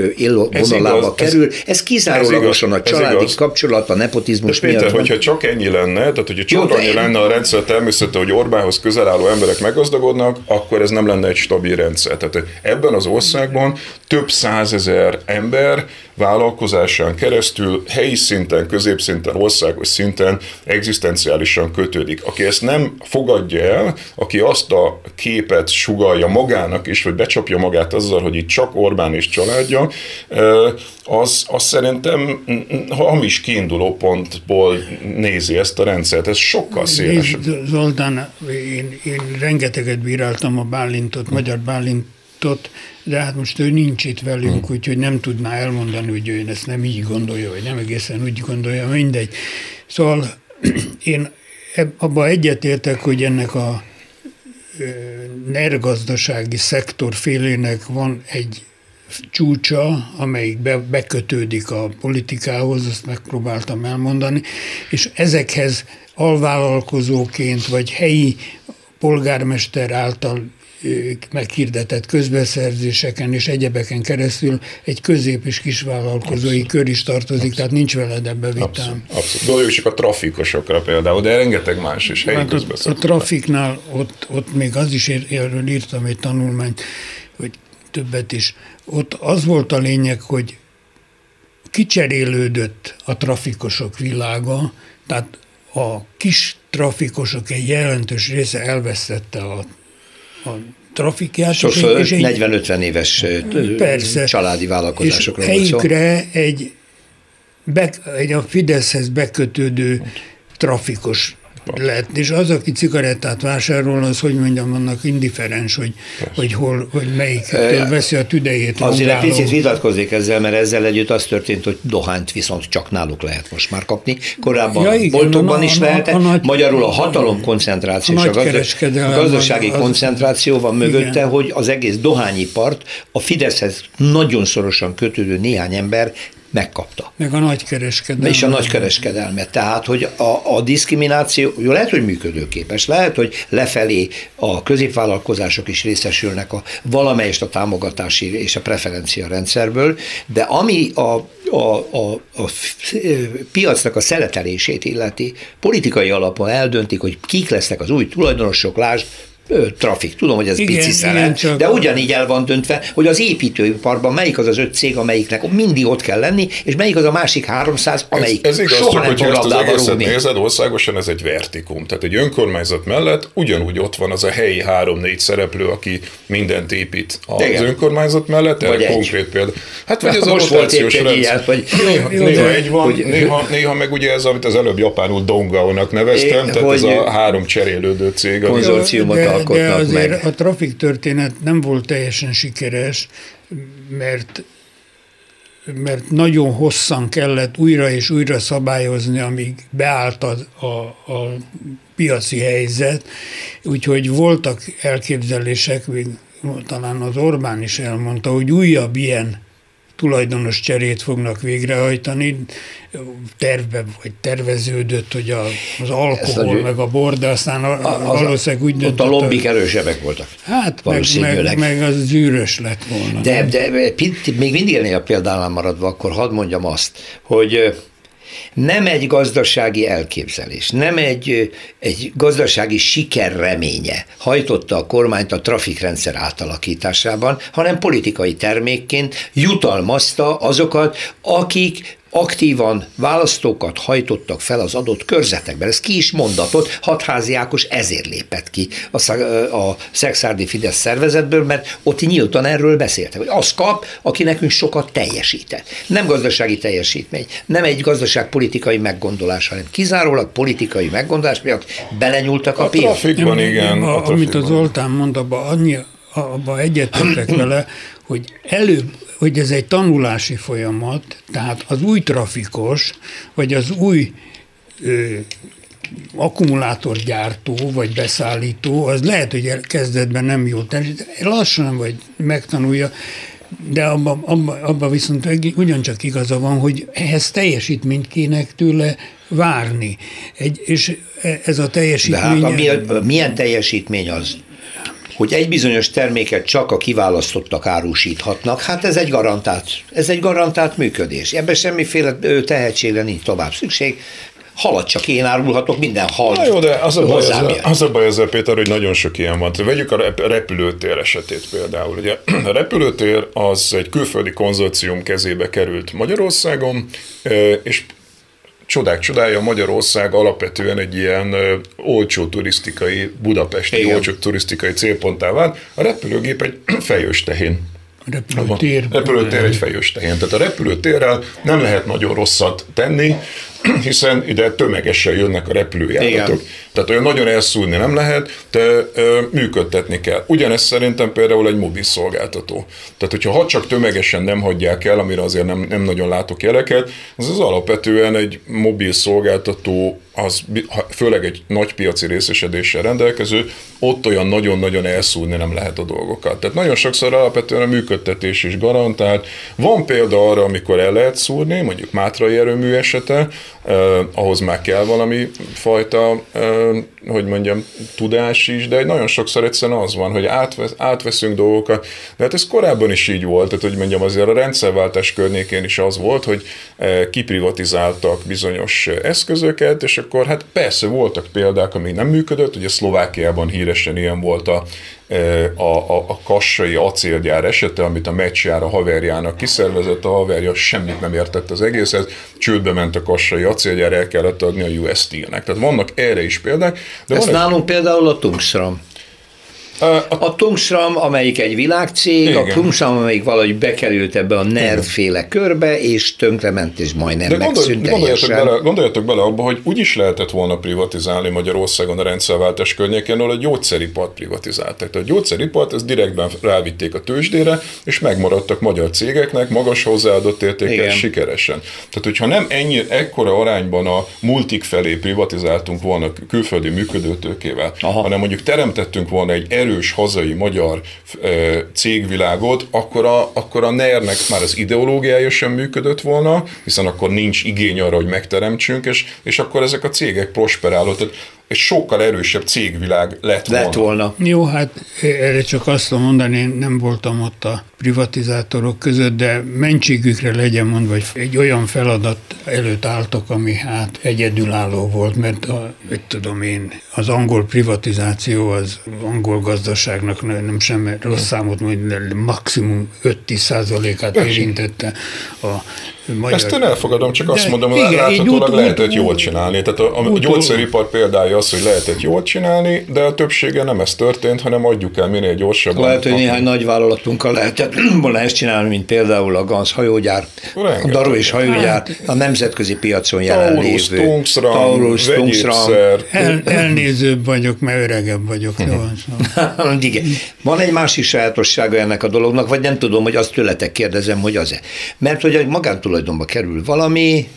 vonalába kerül. Ez kizárólagosan a családi kapcsolat, a nepotizmus de Péter, miatt. hogyha csak ennyi lenne, tehát hogyha csak annyi lenne a rendszer természete, hogy Orbánhoz közel álló emberek meggazdagodnak, akkor ez nem lenne egy stabil rendszer. Tehát ebben az országban több százezer ember vállalkozásán keresztül helyi szinten, középszinten, országos szinten egzisztenciálisan kötődik. Aki ezt nem fogadja el, aki azt a képet sugalja magának is, hogy becsapja magát azzal, hogy itt csak Orbán és családja, az, az szerintem hamis kiinduló pontból nézi ezt a rendszert. Ez sokkal szélesebb. Zoltán, én, én rengeteget bíráltam a Bálintot, magyar Bálintot, de hát most ő nincs itt velünk, hmm. úgyhogy nem tudná elmondani, hogy ő ezt nem így gondolja, vagy nem egészen úgy gondolja, mindegy. Szóval én abban egyetértek, hogy ennek a nergazdasági szektor félének van egy csúcsa, amelyik be, bekötődik a politikához, azt megpróbáltam elmondani, és ezekhez alvállalkozóként vagy helyi polgármester által meghirdetett közbeszerzéseken és egyebeken keresztül egy közép- és kisvállalkozói abszolút. kör is tartozik, abszolút. tehát nincs veled ebbe vitám. Abszolút. abszolút. Gondoljuk csak a trafikosokra például, de rengeteg más is helyi hát a, a trafiknál ott, ott még az is, erről írtam egy tanulmányt, hogy többet is. Ott az volt a lényeg, hogy kicserélődött a trafikosok világa, tehát a kis trafikosok egy jelentős része elvesztette a, a trafikját. Sokszor és 40-50 éves persze, családi vállalkozásokra és helyükre egy, be, egy a Fideszhez bekötődő trafikos lehet. És az, aki cigarettát vásárol, az, hogy mondjam, annak indiferens, hogy, hogy hol, hogy melyik veszi a tüdejét. Azért egy picit vitatkozik ezzel, mert ezzel együtt az történt, hogy dohányt viszont csak náluk lehet most már kapni. Korábban ja, igen, boltokban a, is lehetett, a, a nagy, magyarul a hatalom koncentráció a, a, a gazdasági az, koncentráció van mögötte, igen. hogy az egész dohányipart a Fideszhez nagyon szorosan kötődő néhány ember megkapta. Meg a nagykereskedelmet. És a nagykereskedelmet. Tehát, hogy a, a diszkrimináció, jó, lehet, hogy működőképes, lehet, hogy lefelé a középvállalkozások is részesülnek a valamelyest a támogatási és a preferencia rendszerből, de ami a, a, a, a piacnak a szeletelését illeti, politikai alapon eldöntik, hogy kik lesznek az új tulajdonosok, lásd, trafik. Tudom, hogy ez igen, pici szeret, de ugyanígy el van döntve, hogy az építőiparban melyik az az öt cég, amelyiknek mindig ott kell lenni, és melyik az a másik 300, amelyik ez, ez igaz, soha csak, nem hogy ezt az egészet nézed, országosan ez egy vertikum. Tehát egy önkormányzat mellett ugyanúgy ott van az a helyi három-négy szereplő, aki mindent épít az igen. önkormányzat mellett, erre konkrét példa. Hát vagy az allokációs rendszer. Vagy... Néha, jó, néha egy van, hogy, néha, néha meg ugye ez, amit az előbb japánul Dongaonak neveztem, é, tehát ez a három cserélődő cég. Konzorciumot alkotnak de azért meg. a trafik történet nem volt teljesen sikeres, mert mert nagyon hosszan kellett újra és újra szabályozni, amíg beállt a, a, a piaci helyzet, úgyhogy voltak elképzelések, még talán az Orbán is elmondta, hogy újabb ilyen tulajdonos cserét fognak végrehajtani, tervbe vagy terveződött, hogy a, az alkohol, a, meg a bor, de aztán a, valószínűleg úgy döntött. Ott a lobbik erősebbek voltak. Hát meg, meg, meg az zűrös lett volna. De, de még mindig ennél a példánál maradva, akkor hadd mondjam azt, hogy nem egy gazdasági elképzelés, nem egy, egy gazdasági siker reménye hajtotta a kormányt a trafikrendszer átalakításában, hanem politikai termékként jutalmazta azokat, akik aktívan választókat hajtottak fel az adott körzetekben. Ez ki is mondatott, hatházi Ákos ezért lépett ki a, a Szexárdi Fidesz szervezetből, mert ott nyíltan erről beszéltek, hogy az kap, aki nekünk sokat teljesített. Nem gazdasági teljesítmény, nem egy gazdaságpolitikai meggondolás, hanem kizárólag politikai meggondolás miatt belenyúltak a, a piac. Trafikban, igen. A, a amit az Zoltán mond, abban annyi, abba egyetértek vele, hogy előbb hogy ez egy tanulási folyamat, tehát az új trafikos, vagy az új ö, akkumulátorgyártó, vagy beszállító, az lehet, hogy kezdetben nem jó teljesít, lassan vagy megtanulja, de abban abba, abba viszont ugyancsak igaza van, hogy ehhez teljesítményt kéne tőle várni. Egy, és ez a teljesítmény... De hát a, milyen teljesítmény az? Hogy egy bizonyos terméket csak a kiválasztottak árusíthatnak, hát ez egy garantált, ez egy garantált működés. Ebben semmiféle tehetségre nincs tovább szükség, halat csak én árulhatok, minden hal. Na jó, de az a, baj ezzel, az a baj ezzel, Péter, hogy nagyon sok ilyen van. Vegyük a repülőtér esetét például. Ugye a repülőtér az egy külföldi konzorcium kezébe került Magyarországon, és csodák csodája, Magyarország alapvetően egy ilyen olcsó turisztikai, budapesti Igen. olcsó turisztikai célponttá vált. A repülőgép egy fejős tehén. Repülőtér. Repülőtér egy fejős tehén. Tehát a repülőtérrel nem lehet nagyon rosszat tenni, hiszen ide tömegesen jönnek a repülőjáratok. Tehát olyan nagyon elszúrni nem lehet, de ö, működtetni kell. Ugyanezt szerintem például egy mobil szolgáltató. Tehát, hogyha ha csak tömegesen nem hagyják el, amire azért nem, nem nagyon látok jeleket, az az alapvetően egy mobil szolgáltató, az főleg egy nagy piaci részesedéssel rendelkező, ott olyan nagyon-nagyon elszúrni nem lehet a dolgokat. Tehát nagyon sokszor alapvetően a működtetés is garantált. Van példa arra, amikor el lehet szúrni, mondjuk Mátrai erőmű esete, eh, ahhoz már kell valami fajta, eh, hogy mondjam, tudás is, de nagyon sokszor egyszerűen az van, hogy átvesz, átveszünk dolgokat, de hát ez korábban is így volt, tehát hogy mondjam, azért a rendszerváltás környékén is az volt, hogy eh, kiprivatizáltak bizonyos eszközöket, és akkor hát persze voltak példák, ami nem működött, ugye Szlovákiában híresen ilyen volt a a, a, a kassai acélgyár esete, amit a meccsjára haverjának kiszervezett, a haverja semmit nem értett az egészhez, csődbe ment a kassai acélgyár, el kellett adni a US Steel-nek. Tehát vannak erre is példák. De Ezt van nálunk egy... például a Tungsram A Tungsram, amelyik egy világcég, Igen. a Tungsram, amelyik valahogy bekerült ebbe a nervféle körbe, és tönkrement, és majdnem De gondolj, gondoljatok, bele, gondoljatok bele abba, hogy úgy is lehetett volna privatizálni Magyarországon a rendszerváltás környékén, ahol a gyógyszeripart privatizálták. Tehát a gyógyszeripart, ez direktben rávitték a tőzsdére, és megmaradtak magyar cégeknek, magas hozzáadott értékkel sikeresen. Tehát, hogyha nem ennyi, ekkora arányban a multik felé privatizáltunk volna külföldi működőtőkével, Aha. hanem mondjuk teremtettünk volna egy erős hazai magyar cégvilágot, akkor a, akkor a NER-nek már az ideológiája sem működött volna, hiszen akkor nincs igény arra, hogy megteremtsünk, és, és akkor ezek a cégek prosperálódtak egy sokkal erősebb cégvilág lett, lett volna. volna. Jó, hát erre csak azt tudom mondani, én nem voltam ott a privatizátorok között, de mentségükre legyen mondva, hogy egy olyan feladat előtt álltok, ami hát egyedülálló volt, mert a, egy tudom én, az angol privatizáció az angol gazdaságnak nem sem rossz számot mondani, maximum 5-10 százalékát érintette a magyar... Ezt én elfogadom, csak azt mondom, hogy láthatólag lehetett jól csinálni. Tehát a, a gyógyszeripar példája az, hogy lehetett jól csinálni, de a többsége nem ez történt, hanem adjuk el minél gyorsabban. Lehet, hogy néhány nagy vállalatunkkal lehetett volna ezt csinálni, mint például a GANZ hajógyár, Rengeteg. a Daru és hajógyár, a nemzetközi piacon jelenlévő. Taurus, Tungsram, Taurus, Tungsram. El, elnézőbb vagyok, mert öregebb vagyok. Szóval. Igen. Van egy másik sajátossága ennek a dolognak, vagy nem tudom, hogy azt tőletek kérdezem, hogy az-e. Mert hogy a magántulajdonba kerül valami,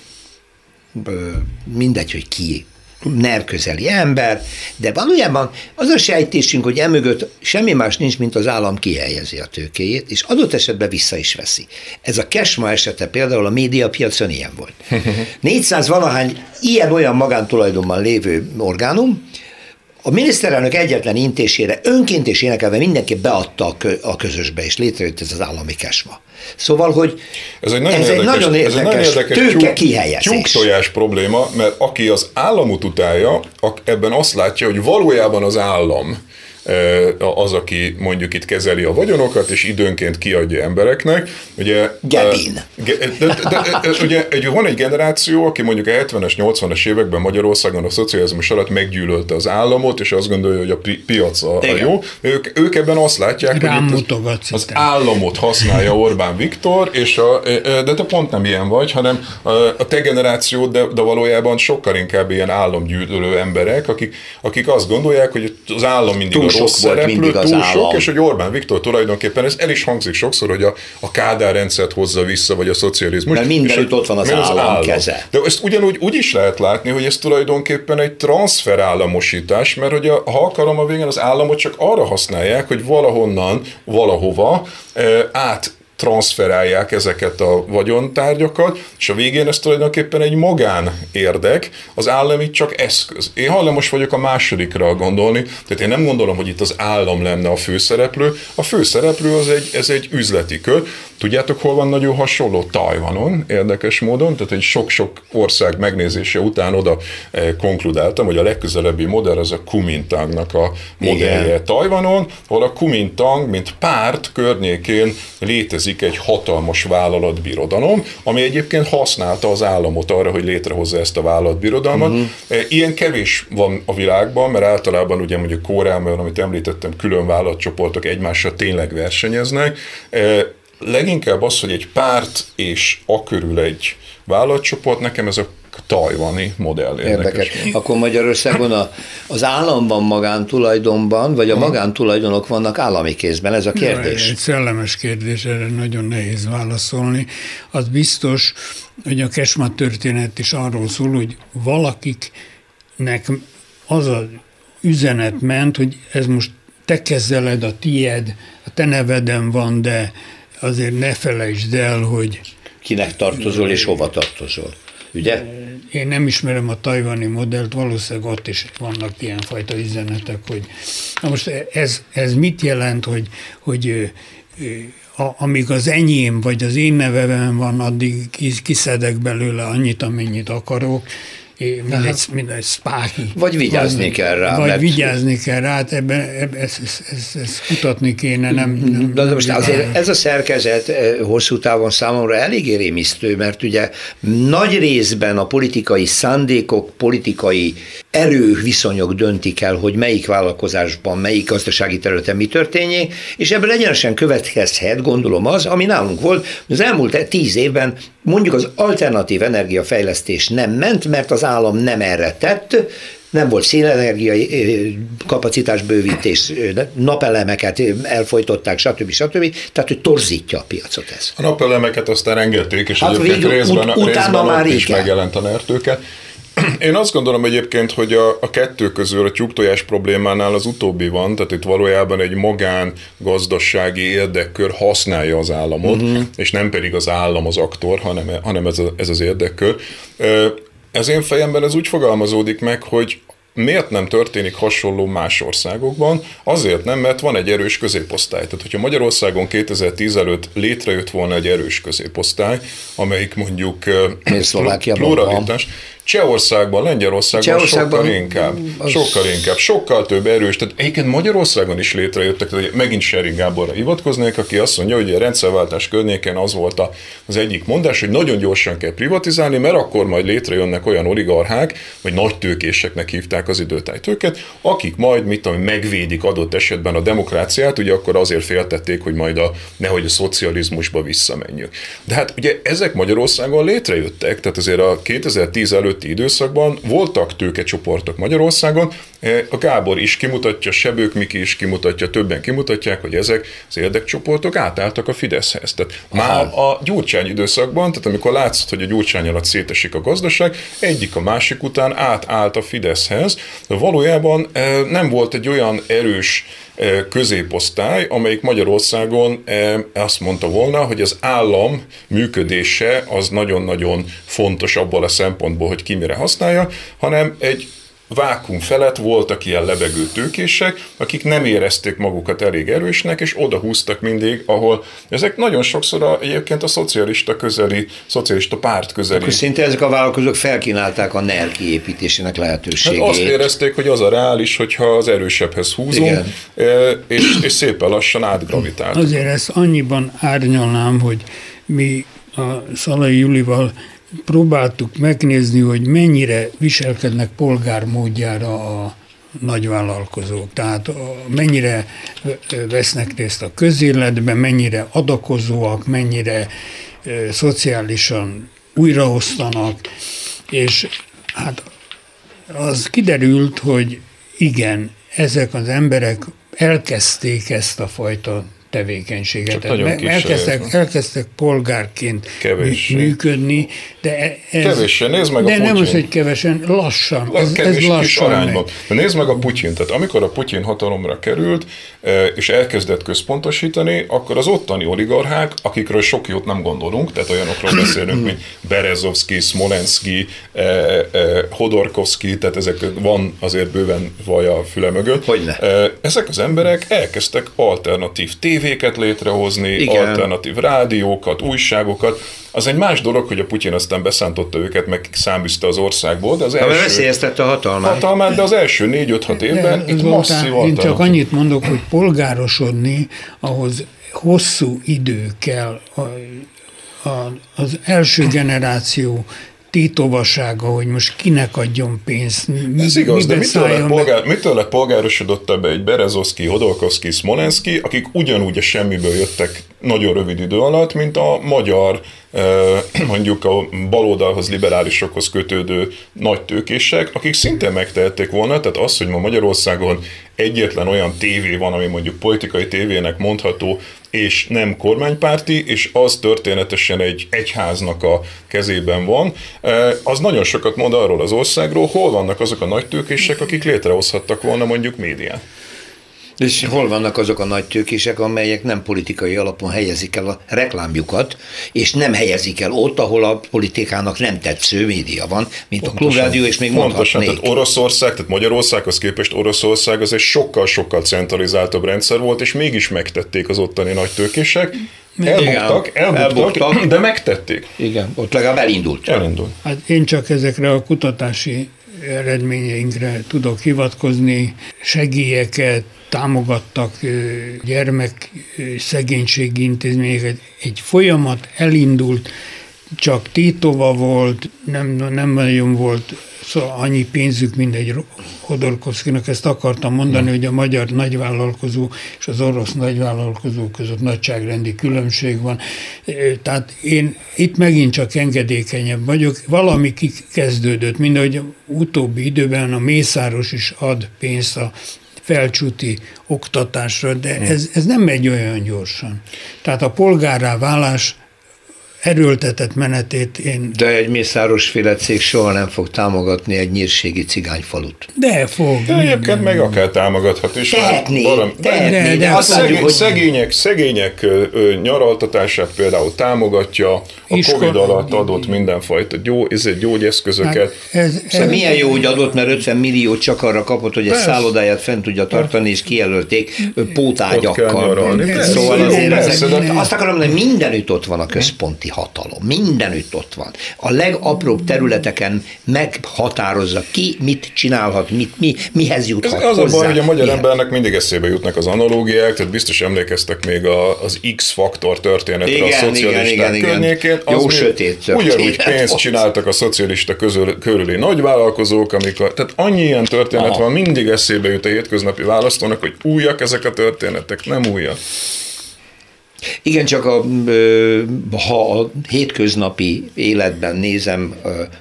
mindegy, hogy ki NER közeli ember, de valójában az a sejtésünk, hogy emögött semmi más nincs, mint az állam kihelyezi a tőkéjét, és adott esetben vissza is veszi. Ez a Kesma esete például a médiapiacon ilyen volt. 400 valahány ilyen-olyan magántulajdonban lévő orgánum, a miniszterelnök egyetlen intésére önként és énekelve mindenki beadta a közösbe, és létrejött ez az állami kesma. Szóval, hogy ez egy nagyon ez érdekes, egy nagyon érdekes, ez egy nagyon érdekes tőke kihelyezés. Tyúktojás probléma, mert aki az államot utálja, ebben azt látja, hogy valójában az állam az, aki mondjuk itt kezeli a vagyonokat, és időnként kiadja embereknek. Ugye, Gebin. De, de, de, ugye egy, van egy generáció, aki mondjuk a 70-es, 80-es években Magyarországon a szocializmus alatt meggyűlölte az államot, és azt gondolja, hogy a piac a, a jó. Ők, ők ebben azt látják, Rám hogy itt az, az államot használja Orbán Viktor, és a, de te pont nem ilyen vagy, hanem a, a te generáció, de, de valójában sokkal inkább ilyen államgyűlölő emberek, akik, akik azt gondolják, hogy az állam mindig Túl sok volt mindig az túl állam. sok, és hogy Orbán Viktor tulajdonképpen ez el is hangzik sokszor, hogy a, a Kádár rendszert hozza vissza, vagy a szocializmus. Mert mindenütt ott van az, állam, az állam keze. De ezt ugyanúgy úgy is lehet látni, hogy ez tulajdonképpen egy transferállamosítás, mert hogy a, ha akarom a végén az államot csak arra használják, hogy valahonnan, valahova e, át transferálják ezeket a vagyontárgyakat, és a végén ez tulajdonképpen egy magán érdek, az állami csak eszköz. Én hajlamos vagyok a másodikra gondolni, tehát én nem gondolom, hogy itt az állam lenne a főszereplő, a főszereplő az egy, ez egy üzleti kör. Tudjátok, hol van nagyon hasonló? Tajvanon, érdekes módon, tehát egy sok-sok ország megnézése után oda eh, konkludáltam, hogy a legközelebbi modell az a Kumintangnak a modellje Igen. Tajvanon, ahol a Kumintang, mint párt környékén létezik létezik egy hatalmas vállalatbirodalom, ami egyébként használta az államot arra, hogy létrehozza ezt a vállalatbirodalmat. Uh-huh. Ilyen kevés van a világban, mert általában ugye mondjuk Koreában, amit említettem, külön vállalatcsoportok egymással tényleg versenyeznek. E, leginkább az, hogy egy párt és a körül egy vállalatcsoport, nekem ez a tajvani modell érdekes. érdekes. Akkor Magyarországon a, az államban magántulajdonban, vagy a magántulajdonok vannak állami kézben? Ez a kérdés. Egy szellemes kérdés, erre nagyon nehéz válaszolni. Az biztos, hogy a Kesma történet is arról szól, hogy valakiknek az a üzenet ment, hogy ez most te kezeled, a tied, a te neveden van, de azért ne felejtsd el, hogy kinek tartozol és hova tartozol. Ugye? Én nem ismerem a tajvani modellt, valószínűleg ott is vannak ilyenfajta üzenetek, hogy na most ez, ez mit jelent, hogy, hogy a, amíg az enyém, vagy az én nevemben van, addig kiszedek belőle annyit, amennyit akarok, mint egy, mint egy spáki. Vagy vigyázni vagy, kell rá. Vagy mert... vigyázni kell rá, hát ebben, ebben ezt, ezt, ezt, ezt kutatni kéne, nem, nem, De most azért ez a szerkezet eh, hosszú távon számomra eléggé rémisztő, mert ugye nagy részben a politikai szándékok, politikai erő viszonyok döntik el, hogy melyik vállalkozásban, melyik gazdasági területen mi történjék, és ebből egyenesen következhet, gondolom az, ami nálunk volt, az elmúlt tíz évben mondjuk az alternatív energiafejlesztés nem ment, mert az állam nem erre tett, nem volt szélenergia kapacitásbővítés, napelemeket elfolytották, stb. stb. Tehát, hogy torzítja a piacot ez. A napelemeket aztán engedték, és hát egyébként végül, részben, ut- részben már is megjelent a nertőke. Én azt gondolom egyébként, hogy a, a kettő közül a tyúktojás problémánál az utóbbi van, tehát itt valójában egy magán gazdasági érdekkör használja az államot, uh-huh. és nem pedig az állam az aktor, hanem, hanem ez, a, ez az érdekkör. Ez én fejemben ez úgy fogalmazódik meg, hogy Miért nem történik hasonló más országokban? Azért nem, mert van egy erős középosztály. Tehát, hogyha Magyarországon 2010 előtt létrejött volna egy erős középosztály, amelyik mondjuk pluralitás, Csehországban, Lengyelországban Csehországban sokkal inkább, az... sokkal inkább, sokkal több erős. Tehát egyébként Magyarországon is létrejöttek, tehát megint Seri Gáborra hivatkoznék, aki azt mondja, hogy a rendszerváltás környéken az volt az egyik mondás, hogy nagyon gyorsan kell privatizálni, mert akkor majd létrejönnek olyan oligarchák, vagy nagy tőkéseknek hívták az időtájtőket, akik majd, mit tudom, megvédik adott esetben a demokráciát, ugye akkor azért féltették, hogy majd a, nehogy a szocializmusba visszamenjünk. De hát ugye ezek Magyarországon létrejöttek, tehát azért a 2010 előtt előtti időszakban voltak tőkecsoportok Magyarországon, e, a Gábor is kimutatja, Sebők Miki is kimutatja, többen kimutatják, hogy ezek az érdekcsoportok átálltak a Fideszhez. Tehát Aha. már a Gyurcsány időszakban, tehát amikor látszott, hogy a Gyurcsány alatt szétesik a gazdaság, egyik a másik után átállt a Fideszhez, de valójában e, nem volt egy olyan erős középosztály, amelyik Magyarországon azt mondta volna, hogy az állam működése az nagyon-nagyon fontos abból a szempontból, hogy ki mire használja, hanem egy vákum felett voltak ilyen lebegő tőkések, akik nem érezték magukat elég erősnek, és oda húztak mindig, ahol ezek nagyon sokszor a, egyébként a szocialista közeli, szocialista párt közeli. Akkor szinte ezek a vállalkozók felkínálták a NER kiépítésének lehetőségét. Hát azt érezték, hogy az a reális, hogyha az erősebbhez húzunk, Igen. E, és, és szépen lassan átgravitált. Azért ezt annyiban árnyalnám, hogy mi a Szalai Julival próbáltuk megnézni, hogy mennyire viselkednek polgármódjára a nagyvállalkozók. Tehát mennyire vesznek részt a közéletben, mennyire adakozóak, mennyire szociálisan újraosztanak, és hát az kiderült, hogy igen, ezek az emberek elkezdték ezt a fajta tevékenységet. elkezdtek, elkezdtek polgárként Kevés. működni, de e- ez... Kevésen, nézd meg de a nem az, hogy kevesen, lassan. Ez, Kevés ez lassan arányban. De nézd meg a Putyin, tehát amikor a Putyin hatalomra került, e, és elkezdett központosítani, akkor az ottani oligarchák, akikről sok jót nem gondolunk, tehát olyanokról beszélünk, mint Berezovski, Smolenski, eh, Hodorkovski, tehát ezek van azért bőven vaj a füle mögött. Hogyne. Ezek az emberek elkezdtek alternatív tév tévéket létrehozni, Igen. alternatív rádiókat, újságokat. Az egy más dolog, hogy a Putyin aztán beszántotta őket, meg száműzte az országból, de az első... veszélyeztette a hatalmát. Hatalmát, de az első négy-öt-hat évben de, itt masszív Én csak annyit mondok, hogy polgárosodni, ahhoz hosszú idő kell. A, a, az első generáció tétovassága, hogy most kinek adjon pénzt. Mi, Ez igaz, de mitől lett, polgár, mitől lett polgárosodott ebbe egy Berezovszki, Hodolkovszki, Smolenski, akik ugyanúgy a semmiből jöttek nagyon rövid idő alatt, mint a magyar, mondjuk a baloldalhoz, liberálisokhoz kötődő nagy tőkések, akik szintén megtehették volna, tehát az, hogy ma Magyarországon egyetlen olyan tévé van, ami mondjuk politikai tévének mondható, és nem kormánypárti, és az történetesen egy egyháznak a kezében van, az nagyon sokat mond arról az országról, hol vannak azok a nagy tőkések, akik létrehozhattak volna mondjuk médiát. És hol vannak azok a nagy tőkések, amelyek nem politikai alapon helyezik el a reklámjukat, és nem helyezik el ott, ahol a politikának nem tetsző média van, mint Pontosan. a Klubrádió, és még Pontosan, tehát Oroszország, tehát Magyarországhoz képest Oroszország az egy sokkal-sokkal centralizáltabb rendszer volt, és mégis megtették az ottani nagy tőkések. Elbuktak, elbuktak, elbuktak, de megtették. Igen, ott legalább elindult. Elindult. Hát én csak ezekre a kutatási eredményeinkre tudok hivatkozni, segélyeket, támogattak gyermek szegénységi intézményeket. Egy folyamat elindult, csak Titova volt, nem, nem nagyon volt szóval annyi pénzük, mint egy Hodorkovszkinak, ezt akartam mondani, hogy a magyar nagyvállalkozó és az orosz nagyvállalkozó között nagyságrendi különbség van. Tehát én itt megint csak engedékenyebb vagyok. Valami kezdődött, mind ahogy utóbbi időben a Mészáros is ad pénzt a felcsúti oktatásra, de ez, ez nem megy olyan gyorsan. Tehát a polgárrá válás erőltetett menetét én... De egy mészáros féle cég soha nem fog támogatni egy nyírségi cigányfalut. De fog. De egyébként meg akár támogathat is. Tehetné, valami, tehetné, de, de, de a szegény, hogy... szegények, szegények ö, nyaraltatását például támogatja, a Iskola... Covid alatt adott mindenfajta gyó, ez egy gyógyeszközöket. Hát ez, ez, milyen jó, hogy adott, mert 50 millió csak arra kapott, hogy a szállodáját fent tudja tartani, és kijelölték pótágyakkal. Szóval azért ezek, azt akarom, hogy mindenütt ott van a központi hatalom. Mindenütt ott van. A legapróbb területeken meghatározza ki, mit csinálhat, mit, mi, mihez juthat Ez az hozzá. a baj, hogy a magyar Ilyen. embernek mindig eszébe jutnak az analógiák, tehát biztos emlékeztek még a, az X-faktor történetre igen, a szocialisták igen, környékén. Igen. Jó sötét. Ugyanúgy pénzt csináltak a szocialista közül, körüli nagyvállalkozók, amikor, tehát annyi ilyen történet Aha. van, mindig eszébe jut a hétköznapi választónak, hogy újak ezek a történetek, nem újak. Igen, csak a, ha a hétköznapi életben nézem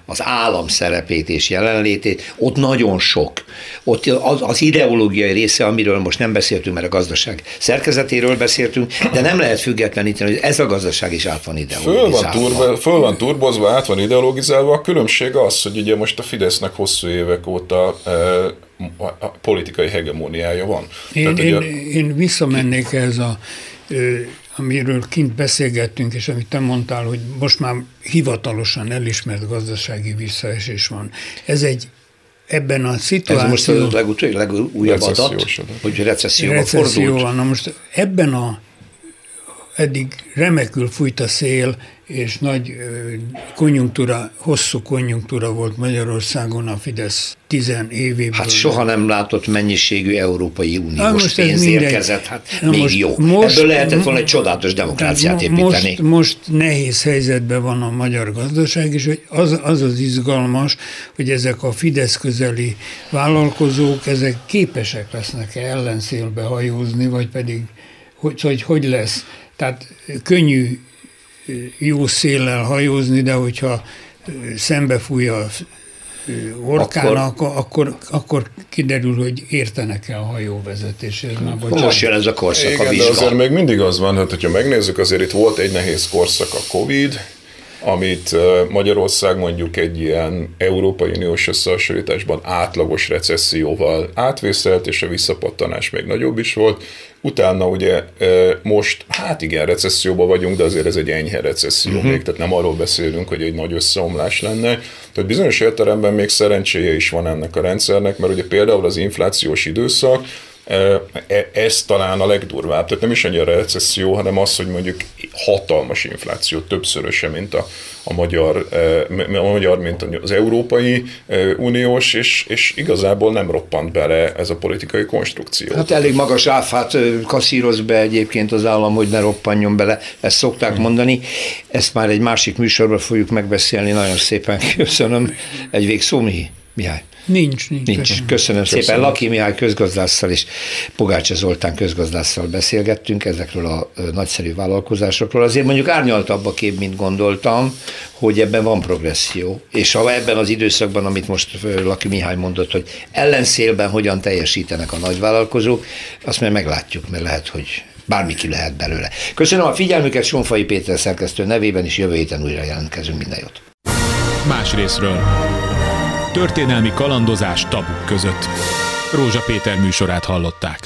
az állam szerepét és jelenlétét, ott nagyon sok. Ott az, az ideológiai része, amiről most nem beszéltünk, mert a gazdaság szerkezetéről beszéltünk, de nem lehet függetleníteni, hogy ez a gazdaság is át van ideologizálva. Föl van, turbo, föl van turbozva, át van ideologizálva. A különbség az, hogy ugye most a Fidesznek hosszú évek óta e, a politikai hegemóniája van. Én, Tehát, én, ugye, én visszamennék ez a amiről kint beszélgettünk, és amit te mondtál, hogy most már hivatalosan elismert gazdasági visszaesés van. Ez egy ebben a szituációban... Ez most a legutóbbi, legújabb adat, hogy recesszióba recesszió fordult. van. Na most ebben a eddig remekül fújt a szél, és nagy konjunktúra, hosszú konjunktúra volt Magyarországon a Fidesz tizen évéből. Hát soha nem látott mennyiségű Európai Uniós most pénz érkezett, hát Na még most, jó. Most, Ebből lehetett volna egy csodálatos demokráciát építeni. Most, most nehéz helyzetben van a magyar gazdaság, és hogy az, az az izgalmas, hogy ezek a Fidesz közeli vállalkozók, ezek képesek lesznek-e ellenszélbe hajózni, vagy pedig hogy, hogy, hogy lesz. Tehát könnyű jó széllel hajózni, de hogyha szembefúj a orkának, akkor, akkor, akkor kiderül, hogy értenek-e a hajóvezetéshez. Most jön ez a korszak Igen, a vizsga. de azért még mindig az van, hogy ha megnézzük, azért itt volt egy nehéz korszak a Covid, amit Magyarország mondjuk egy ilyen Európai Uniós összehasonlításban átlagos recesszióval átvészelt, és a visszapattanás még nagyobb is volt. Utána ugye most, hát igen, recesszióban vagyunk, de azért ez egy enyhe recesszió uh-huh. még, tehát nem arról beszélünk, hogy egy nagy összeomlás lenne. Tehát bizonyos értelemben még szerencséje is van ennek a rendszernek, mert ugye például az inflációs időszak, ez talán a legdurvább. Tehát nem is annyira recesszió, hanem az, hogy mondjuk hatalmas infláció, többszöröse, mint a, a, magyar, a magyar, mint az Európai Uniós, és, és igazából nem roppant bele ez a politikai konstrukció. Hát elég magas áfát kaszíroz be egyébként az állam, hogy ne roppanjon bele, ezt szokták hmm. mondani. Ezt már egy másik műsorban fogjuk megbeszélni, nagyon szépen köszönöm. Egy végszó, Mihály? Nincs, nincs. nincs. Köszönöm, köszönöm szépen. Köszönöm. Laki Mihály közgazdásszal és Pogácsa Zoltán közgazdásszal beszélgettünk ezekről a nagyszerű vállalkozásokról. Azért mondjuk árnyaltabb a kép, mint gondoltam, hogy ebben van progresszió. És ha ebben az időszakban, amit most Laki Mihály mondott, hogy ellenszélben hogyan teljesítenek a nagyvállalkozók, azt már meglátjuk, mert lehet, hogy bármi ki lehet belőle. Köszönöm a figyelmüket, Sonfai Péter szerkesztő nevében, és jövő héten újra jelentkezünk. Minden jót! Más részről. Történelmi kalandozás tabuk között. Rózsa Péter műsorát hallották.